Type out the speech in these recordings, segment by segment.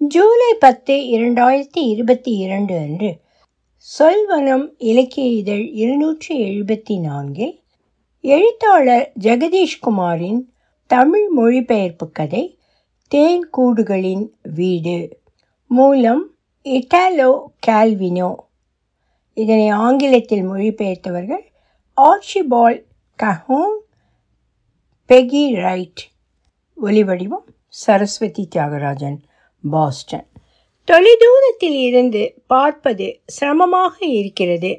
ஜூலை பத்து இரண்டாயிரத்தி இருபத்தி இரண்டு அன்று சொல்வனம் இலக்கிய இதழ் இருநூற்றி எழுபத்தி நான்கில் எழுத்தாளர் ஜெகதீஷ்குமாரின் தமிழ் மொழிபெயர்ப்பு கதை தேன் கூடுகளின் வீடு மூலம் இட்டாலோ கால்வினோ. இதனை ஆங்கிலத்தில் மொழிபெயர்த்தவர்கள் ஆர்ஷிபால் கஹோன் பெகி ரைட். ஒலிவடிவம் சரஸ்வதி தியாகராஜன். பாஸ்டன் தொலைதூரத்தில் இருந்து பார்ப்பது சிரமமாக இருக்கிறது.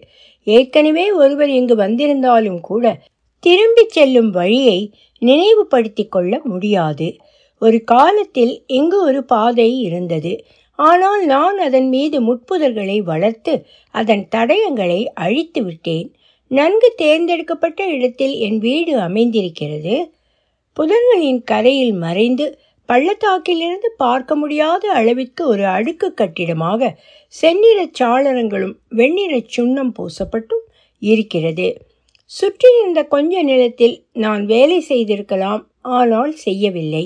ஏற்கனவே ஒருவர் இங்கு வந்திருந்தாலும் கூட திரும்பி செல்லும் வழியை நினைவுபடுத்தி கொள்ள முடியாது. ஒரு காலத்தில் இங்கு ஒரு பாதை இருந்தது. ஆனால் நான் அதன் மீது முட்புதர்களை வளர்த்து அதன் தடயங்களை அழித்து விட்டேன். நன்கு தேர்ந்தெடுக்கப்பட்ட இடத்தில் என் வீடு அமைந்திருக்கிறது. புதர்களின் கரையில் மறைந்து பள்ளத்தாக்கிலிருந்து பார்க்க முடியாத அளவிற்கு ஒரு அடுக்கு கட்டிடமாக செந்நிறச் சாளரங்களும் வெண்ணிறச் சுண்ணம் பூசப்பட்டும் இருக்கிறது. சுற்றியிருந்த கொஞ்ச நிலத்தில் நான் வேலை செய்திருக்கலாம் ஆனால் செய்யவில்லை.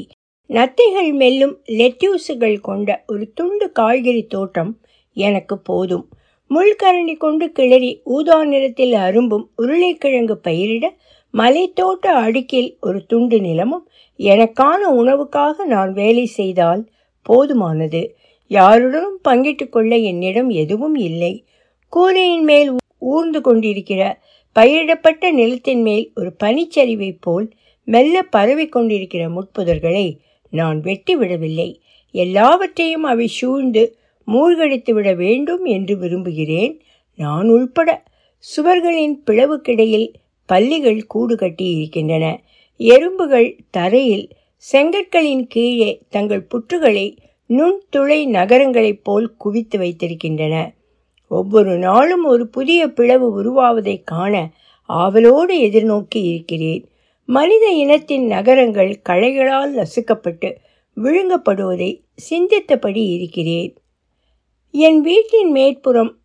நத்தைகள் மெல்லும் லெட்யூஸுகள் கொண்ட ஒரு துண்டு காய்கறி தோட்டம் எனக்கு போதும். முள்கரணி கொண்டு கிளறி ஊதா நிறத்தில் அரும்பும் உருளைக்கிழங்கு பயிரிட மலைத்தோட்ட அடுக்கில் ஒரு துண்டு நிலமும் எனக்கான உணவுக்காக நான் வேலை செய்தால் போதுமானது. யாருடனும் பங்கிட்டு கொள்ள என்னிடம் எதுவும் இல்லை. கூரையின் மேல் ஊர்ந்து கொண்டிருக்கிற பயிரிடப்பட்ட நிலத்தின் மேல் ஒரு பனிச்சரிவைப் போல் மெல்ல பரவி கொண்டிருக்கிற முட்புதர்களை நான் வெட்டி விடவில்லை. எல்லாவற்றையும் அவை சூழ்ந்து மூழ்கடித்து விட வேண்டும் என்று விரும்புகிறேன். நான் உள்பட சுவர்களின் பிளவுக்கிடையில் பல்லிகள் கூடு கட்டி இருக்கின்றன. எறும்புகள் தரையில் செங்கற்களின் கீழே தங்கள் புற்றுகளை நுண்துளை நகரங்களைப் போல் குவித்து வைத்திருக்கின்றன. ஒவ்வொரு நாளும் ஒரு புதிய பிளவு உருவாவதை காண ஆவலோடு எதிர்நோக்கி இருக்கிறேன். மனித இனத்தின் நகரங்கள் களைகளால் நசுக்கப்பட்டு விழுங்கப்படுவதை சிந்தித்தபடி இருக்கிறேன். என் வீட்டின் மேற்புறம்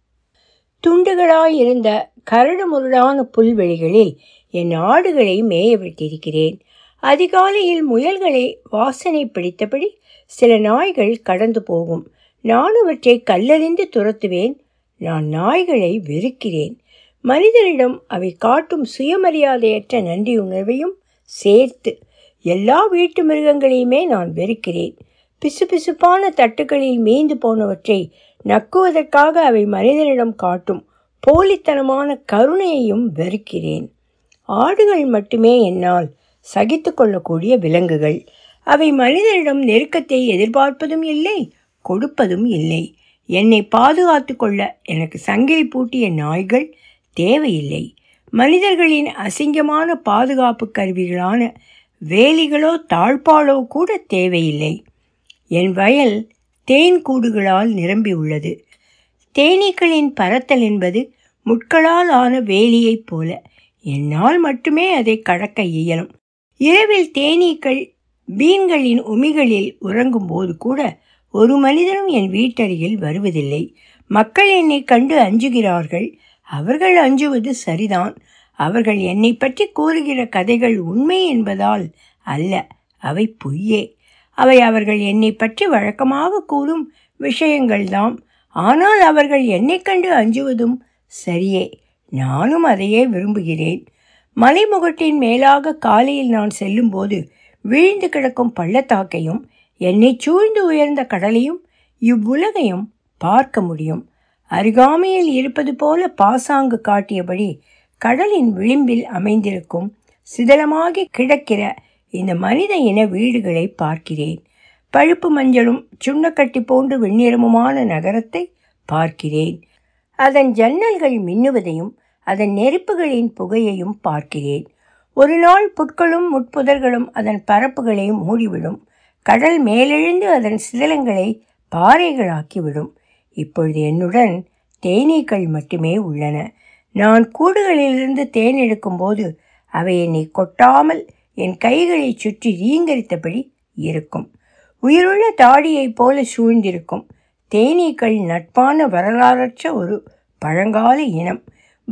துண்டுகளாயிருந்த கரடு முரடான புல்வெளிகளில் என் ஆடுகளை மேய விட்டிருக்கிறேன் அதிகாலையில் முயல்களை வாசனை பிடித்தபடி சில நாய்கள் கடந்து போகும். நான் அவற்றை கல்லறிந்து துரத்துவேன். நான் நாய்களை வெறுக்கிறேன். மனிதரிடம் அவை காட்டும் சுயமரியாதையற்ற நன்றியுணர்வையும் சேர்த்து எல்லா வீட்டு மிருகங்களையுமே நான் வெறுக்கிறேன். பிசுபிசுப்பான தட்டுகளில் மீந்து போனவற்றை நக்குவதற்காக அவை மனிதனிடம் காட்டும் போலித்தனமான கருணையையும் வெறுக்கிறேன். ஆடுகள் மட்டுமே என்னால் சகித்து கொள்ளக்கூடிய விலங்குகள். அவை மனிதனிடம் நெருக்கத்தை எதிர்பார்ப்பதும் இல்லை கொடுப்பதும் இல்லை. என்னை பாதுகாத்து கொள்ள எனக்கு சங்கிலி பூட்டிய நாய்கள் தேவையில்லை. மனிதர்களின் அசிங்கமான பாதுகாப்பு கருவிகளான வேலிகளோ தாழ்பாலோ கூட தேவையில்லை. என் வயல் தேன் கூடுகளால் நிரம்பி உள்ளது. தேனீக்களின் பறத்தல் என்பது முட்களால் ஆன வேலியைப் போல என்னால் மட்டுமே அதை கடக்க இயலும். இரவில் தேனீக்கள் பீன்களின் உமிகளில் உறங்கும் போது கூட ஒரு மனிதனும் என் வீட்டருகில் வருவதில்லை. மக்கள் என்னை கண்டு அஞ்சுகிறார்கள். அவர்கள் அஞ்சுவது சரிதான். அவர்கள் என்னை பற்றி கூறுகிற கதைகள் உண்மை என்பதால் அல்ல அவை பொய்யே. அவை அவர்கள் என்னை பற்றி வழக்கமாக கூறும் விஷயங்கள்தாம். ஆனால் அவர்கள் என்னை கண்டு அஞ்சுவதும் சரியே. நானும் அதையே விரும்புகிறேன். மலைமுகட்டின் மேலாக காலையில் நான் செல்லும்போது வீழ்ந்து கிடக்கும் பள்ளத்தாக்கையும் என்னை சூழ்ந்து உயர்ந்த கடலையும் இவ்வுலகையும் பார்க்க முடியும். அருகாமையில் இருப்பது போல பாசாங்கு காட்டியபடி கடலின் விளிம்பில் அமைந்திருக்கும் சிதலமாகி கிடக்கிற இந்த மனித இன வீடுகளை பார்க்கிறேன். பழுப்பு மஞ்சளும் சுண்ணக்கட்டி போன்று வெண்ணிறமுமான நகரத்தை பார்க்கிறேன். அதன் ஜன்னல்கள் மின்னுவதையும் அதன் நெருப்புகளின் புகையையும் பார்க்கிறேன். ஒரு நாள் புட்களும் முட்புதர்களும் அதன் பரப்புகளை மூடிவிடும். கடல் மேலெழுந்து அதன் சிதலங்களை பாறைகளாக்கிவிடும். இப்பொழுது என்னுடன் தேனீக்கள் மட்டுமே உள்ளன. நான் கூடுகளிலிருந்து தேன் எடுக்கும்போது அவை என்னை கொட்டாமல் என் கைகளை சுற்றி ரீங்கரித்தபடி இருக்கும். உயிருள்ள தாடியைப் போல சூழ்ந்திருக்கும். தேனீக்கள் நட்பான வரலாறற்ற ஒரு பழங்கால இனம்.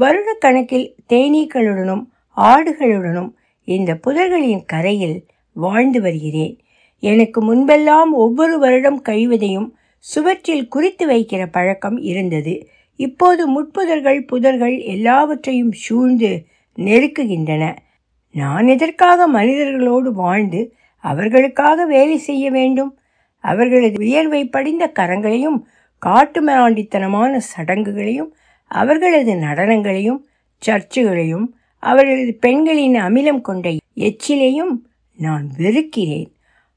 வருடக்கணக்கில் தேனீக்களுடனும் ஆடுகளுடனும் இந்த புதர்களின் கரையில் வாழ்ந்து வருகிறேன். எனக்கு முன்பெல்லாம் ஒவ்வொரு வருடம் கழிவதையும் சுவற்றில் குறித்து வைக்கிற பழக்கம் இருந்தது. இப்போது முட்புதர்கள் புதர்கள் எல்லாவற்றையும் சூழ்ந்து நெருக்குகின்றன. நான் எதற்காக மனிதர்களோடு வாழ்ந்து அவர்களுக்காக வேலை செய்ய வேண்டும்? அவர்களது வியர்வை படிந்த கரங்களையும் காட்டு மிராண்டித்தனமான சடங்குகளையும் அவர்களது நடனங்களையும் சர்ச்சுகளையும் அவர்களது பெண்களின் அமிலம் கொண்ட எச்சிலையும் நான் வெறுக்கிறேன்.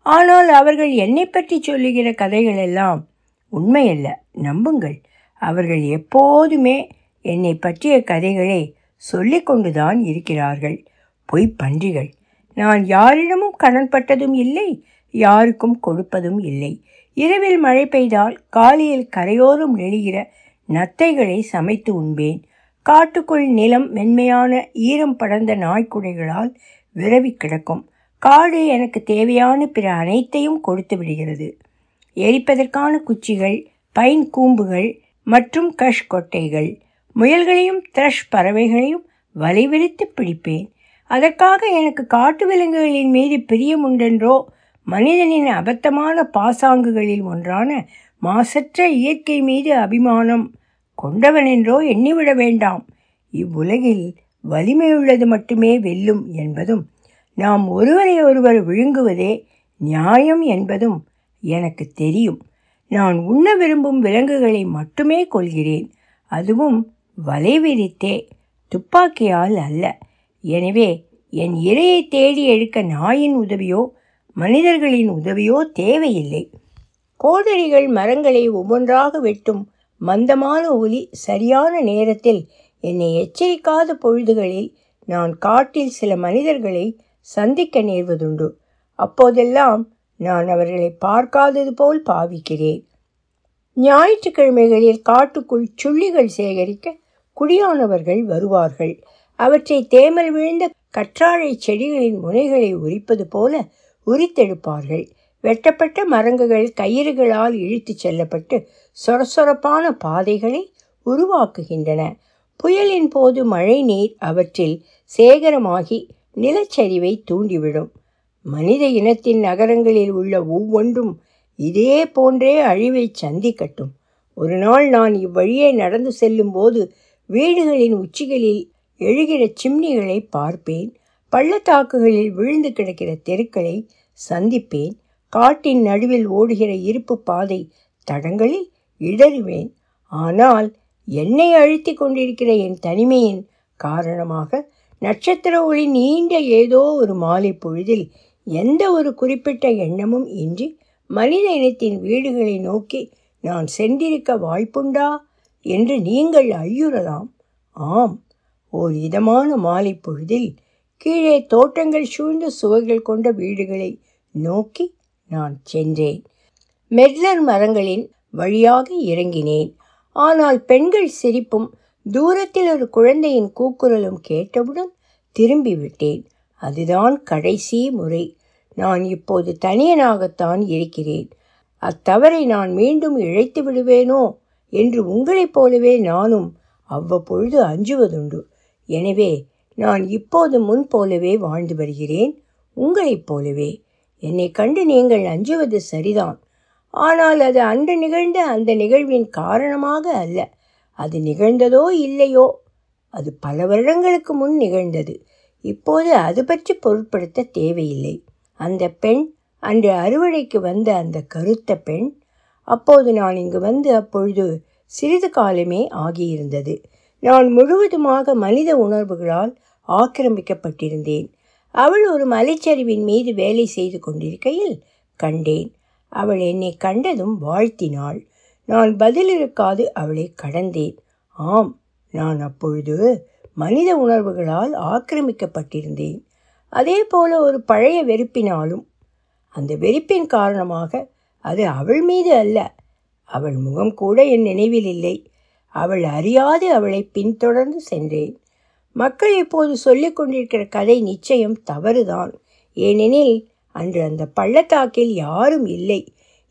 ஆனால் அவர்கள் என்னை பற்றி சொல்லுகிற கதைகள் எல்லாம் உண்மையல்ல. நம்புங்கள் அவர்கள் எப்போதுமே என்னை பற்றிய கதைகளை சொல்லிக்கொண்டுதான் இருக்கிறார்கள். பொய் பன்றிகள். நான் யாரிடமும் கடன்பட்டதும் இல்லை யாருக்கும் கொடுப்பதும் இல்லை. இரவில் மழை பெய்தால் காலையில் கரையோரம் நெழுகிற நத்தைகளை சமைத்து உண்பேன். காட்டுக்குள் நிலம் மென்மையான ஈரம் படர்ந்த நாய்க்குடைகளால் விரவி கிடக்கும். காடு எனக்கு தேவையான பிற அனைத்தையும் கொடுத்து விடுகிறது. எரிப்பதற்கான குச்சிகள் பைன் கூம்புகள் மற்றும் கஷ் கொட்டைகள். முயல்களையும் த்ரஷ் பறவைகளையும் வலைவிரித்து பிடிப்பேன். அதற்காக எனக்கு காட்டு விலங்குகளின் மீது பிரியம் உண்டென்றோ? மனிதனின் அபத்தமான பாசாங்குகளில் ஒன்றான மாசற்ற இயற்கை மீது அபிமானம் கொண்டவனென்றோ எண்ணிவிட வேண்டாம். இவ்வுலகில் வலிமையுள்ளது மட்டுமே வெல்லும் என்பதும் நாம் ஒருவரை ஒருவர் விழுங்குவதே நியாயம் என்பதும் எனக்கு தெரியும். நான் உண்ண விரும்பும் விலங்குகளை மட்டுமே கொள்கிறேன் அதுவும் வலை விரித்தே துப்பாக்கியால் அல்ல. எனவே என் இரையை தேடி எடுக்க நாயின் உதவியோ மனிதர்களின் உதவியோ தேவையில்லை. கோடரிகள் மரங்களை ஒவ்வொன்றாக வெட்டும் மந்தமான ஒலி சரியான நேரத்தில் என்னை எச்சரிக்காத பொழுதுகளில் நான் காட்டில் சில மனிதர்களை சந்திக்க நேர்வதுண்டு. அப்போதெல்லாம் நான் அவர்களை பார்க்காதது போல் பாவிக்கிறேன். ஞாயிற்றுக்கிழமைகளில் காட்டுக்குள் சுள்ளிகள் சேகரிக்க குடியானவர்கள் வருவார்கள். அவற்றை தேமல் விழுந்த கற்றாழை செடிகளின் முனைகளை உரிப்பது போல உரித்தெடுப்பார்கள். வெட்டப்பட்ட மரங்குகள் கயிறுகளால் இழுத்துச் செல்லப்பட்டு சொரசொரப்பான பாதைகளை உருவாக்குகின்றன. புயலின் போது மழை நீர் அவற்றில் சேகரமாகி நிலச்சரிவை தூண்டிவிடும். மனித இனத்தின் நகரங்களில் உள்ள ஒவ்வொன்றும் இதே போன்றே அழிவை சந்திக்கட்டும். ஒரு நாள் நான் இவ்வழியே நடந்து செல்லும்போது வீடுகளின் உச்சிகளில் எழுகிற சிம்னிகளை பார்ப்பேன் பள்ளத்தாக்குகளில் விழுந்து கிடக்கிற தெருக்களை சந்திப்பேன் காட்டின் நடுவில் ஓடுகிற இருப்பு பாதை தடங்களில் இடறுவேன். ஆனால் என்னை அழுத்தி கொண்டிருக்கிற என் தனிமையின் காரணமாக நட்சத்திர ஒளி நீண்ட ஏதோ ஒரு மாலை பொழுதில் எந்த ஒரு குறிப்பிட்ட எண்ணமும் இன்றி மனித இனத்தின் வீடுகளை நோக்கி நான் சென்றிருக்க வாய்ப்புண்டா? என்று நீங்கள் ஐயுறலாம். ஆம். ஓர் இதமான மாலை பொழுதில் கீழே தோட்டங்கள் சூழ்ந்த சுவர்கள் கொண்ட வீடுகளை நோக்கி நான் சென்றேன். மெட்லர் மரங்களின் வழியாக இறங்கினேன். ஆனால் பெண்கள் சிரிப்பும் தூரத்தில் ஒரு குழந்தையின் கூக்குரலும் கேட்டவுடன் திரும்பி விட்டேன் அதுதான் கடைசி முறை. நான் இப்போது தனியனாகத்தான் இருக்கிறேன். அத்தவறை நான் மீண்டும் இழைத்து விடுவேனோ என்று உங்களைப் போலவே நானும் அவ்வப்பொழுது அஞ்சுவதுண்டு. எனவே நான் இப்போது முன் போலவே வாழ்ந்து வருகிறேன் உங்களைப் போலவே. என்னை கண்டு நீங்கள் அஞ்சுவது சரிதான். ஆனால் அது அன்று நிகழ்ந்த அந்த நிகழ்வின் காரணமாக அல்ல. அது நிகழ்ந்ததோ இல்லையோ? அது பல வருடங்களுக்கு முன் நிகழ்ந்தது. இப்போது அது பற்றி பொருட்படுத்த தேவையில்லை. அந்த பெண் அன்று அறுவடைக்கு வந்த அந்த கருத்த பெண் அப்போது நான் இங்கு வந்து அப்பொழுது சிறிது காலமே ஆகியிருந்தது. நான் முழுவதுமாக மனித உணர்வுகளால் ஆக்கிரமிக்கப்பட்டிருந்தேன். அவள் ஒரு மலைச்சரிவின் மீது வேலை செய்து கொண்டிருக்கையில் கண்டேன். அவள் என்னை கண்டதும் வாழ்த்தினாள். நான் பதிலிருக்காது அவளை கடந்தேன். ஆம் நான் அப்பொழுது மனித உணர்வுகளால் ஆக்கிரமிக்கப்பட்டிருந்தேன். அதே போல ஒரு பழைய வெறுப்பினாலும் அந்த வெறுப்பின் காரணமாக அது அவள் மீது அல்ல அவள் முகம் கூட என் நினைவில் இல்லை. அவள் அறியாது அவளை பின்தொடர்ந்து சென்றேன். மக்கள் இப்போது சொல்லிக் கொண்டிருக்கிற கதை நிச்சயம் தவறுதான். ஏனெனில் அன்று அந்த பள்ளத்தாக்கில் யாரும் இல்லை.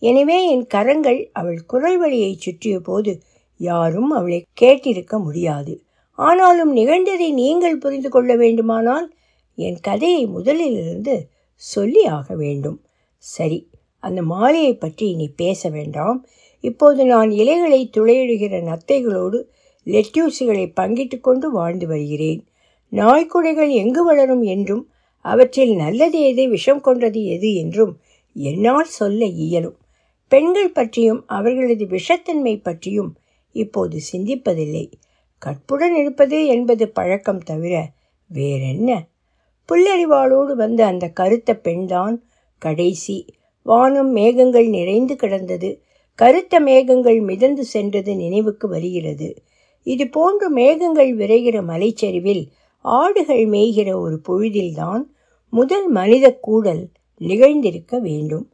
எனவே என் கரங்கள் அவள் குரல் வழியை சுற்றிய போது யாரும் அவளை கேட்டிருக்க முடியாது. ஆனாலும் நிகழ்ந்ததை நீங்கள் புரிந்து கொள்ள வேண்டுமானால் என் கதையை முதலிலிருந்து சொல்லி ஆக வேண்டும். சரி அந்த மாலையை பற்றி இனி பேச வேண்டாம். இப்போது நான் இலைகளை துளையிடுகிற நத்தைகளோடு லெட்யூஸுகளை பங்கிட்டு கொண்டு வாழ்ந்து வருகிறேன். நாய்க்குடைகள் எங்கு வளரும் என்றும் அவற்றில் நல்லது எது விஷம் கொண்டது எது என்றும் என்னால் சொல்ல இயலும். பெண்கள் பற்றியும் அவர்களது விஷத்தன்மை பற்றியும் இப்போது சிந்திப்பதில்லை. கற்புடன் இருப்பது என்பது பழக்கம் தவிர வேறென்ன? புல்லறிவாளோடு வந்த அந்த கருத்த பெண்தான் கடைசி. வானம் மேகங்கள் நிறைந்து கிடந்தது. கருத்த மேகங்கள் மிதந்து சென்றது நினைவுக்கு வருகிறது. இது போன்று மேகங்கள் விரைகிற மலைச்சரிவில் ஆடுகள் மேய்கிற ஒரு பொழுதில்தான் முதல் மனித கூடல் நிகழ்ந்திருக்க வேண்டும்.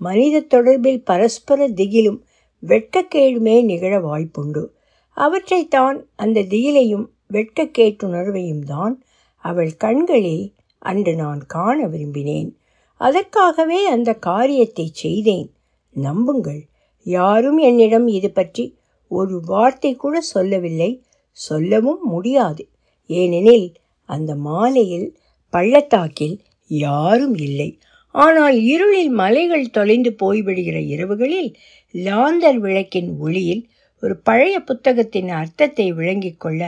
மனித தொடர்பில் பரஸ்பர திகிலும் வெட்கக்கேடுமே நிகழ வாய்ப்புண்டு. அவற்றைத்தான் அந்த திகிலையும் வெட்கக்கேட்டுணர்வையும் தான் அவள் கண்களில் அன்று நான் காண விரும்பினேன். அதற்காகவே அந்த காரியத்தை செய்தேன். நம்புங்கள். யாரும் என்னிடம் இது பற்றி ஒரு வார்த்தை கூட சொல்லவில்லை. சொல்லவும் முடியாது. ஏனெனில் அந்த மாலையில் பள்ளத்தாக்கில் யாரும் இல்லை. ஆனால் இருளில் மலைகள் தொலைந்து போய்விடுகிற இரவுகளில் லாந்தர் விளக்கின் ஒளியில் ஒரு பழைய புத்தகத்தின் அர்த்தத்தை விளங்கிக் கொள்ள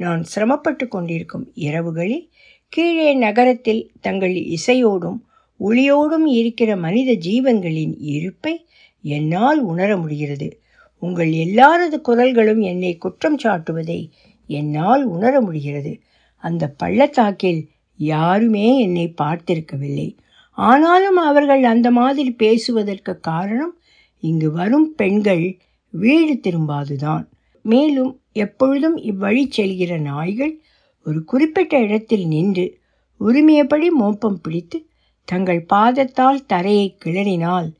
நான் சிரமப்பட்டு கொண்டிருக்கும் இரவுகளில் கீழே நகரத்தில் தங்கள் இசையோடும் ஒளியோடும் இருக்கிற மனித ஜீவன்களின் இருப்பை என்னால் உணர முடிகிறது. உங்கள் எல்லாரது குரல்களும் என்னை குற்றம் சாட்டுவதை என்னால் உணர முடிகிறது. அந்த பள்ளத்தாக்கில் யாருமே என்னை பார்த்திருக்கவில்லை. ஆனாலும் அவர்கள் அந்த மாதிரி பேசுவதற்கு காரணம் இங்கு வரும் பெண்கள் வீடு திரும்பாதுதான். மேலும் எப்பொழுதும் இவ்வழி செல்கிற நாய்கள் ஒரு குறிப்பிட்ட இடத்தில் நின்று உரிமையபடி மோப்பம் பிடித்து தங்கள் பாதத்தால் தரையை கிளறினால்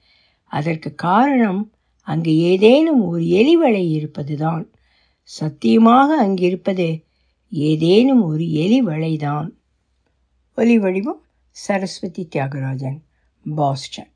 அதற்கு காரணம் அங்கு ஏதேனும் ஒரு எலிவளை இருப்பதுதான். சத்தியமாக அங்கிருப்பது ஏதேனும் ஒரு எலிவளைதான் ஒலி வடிவம் சரஸ்வதி தியாகராஜன் பாஸ்டன்.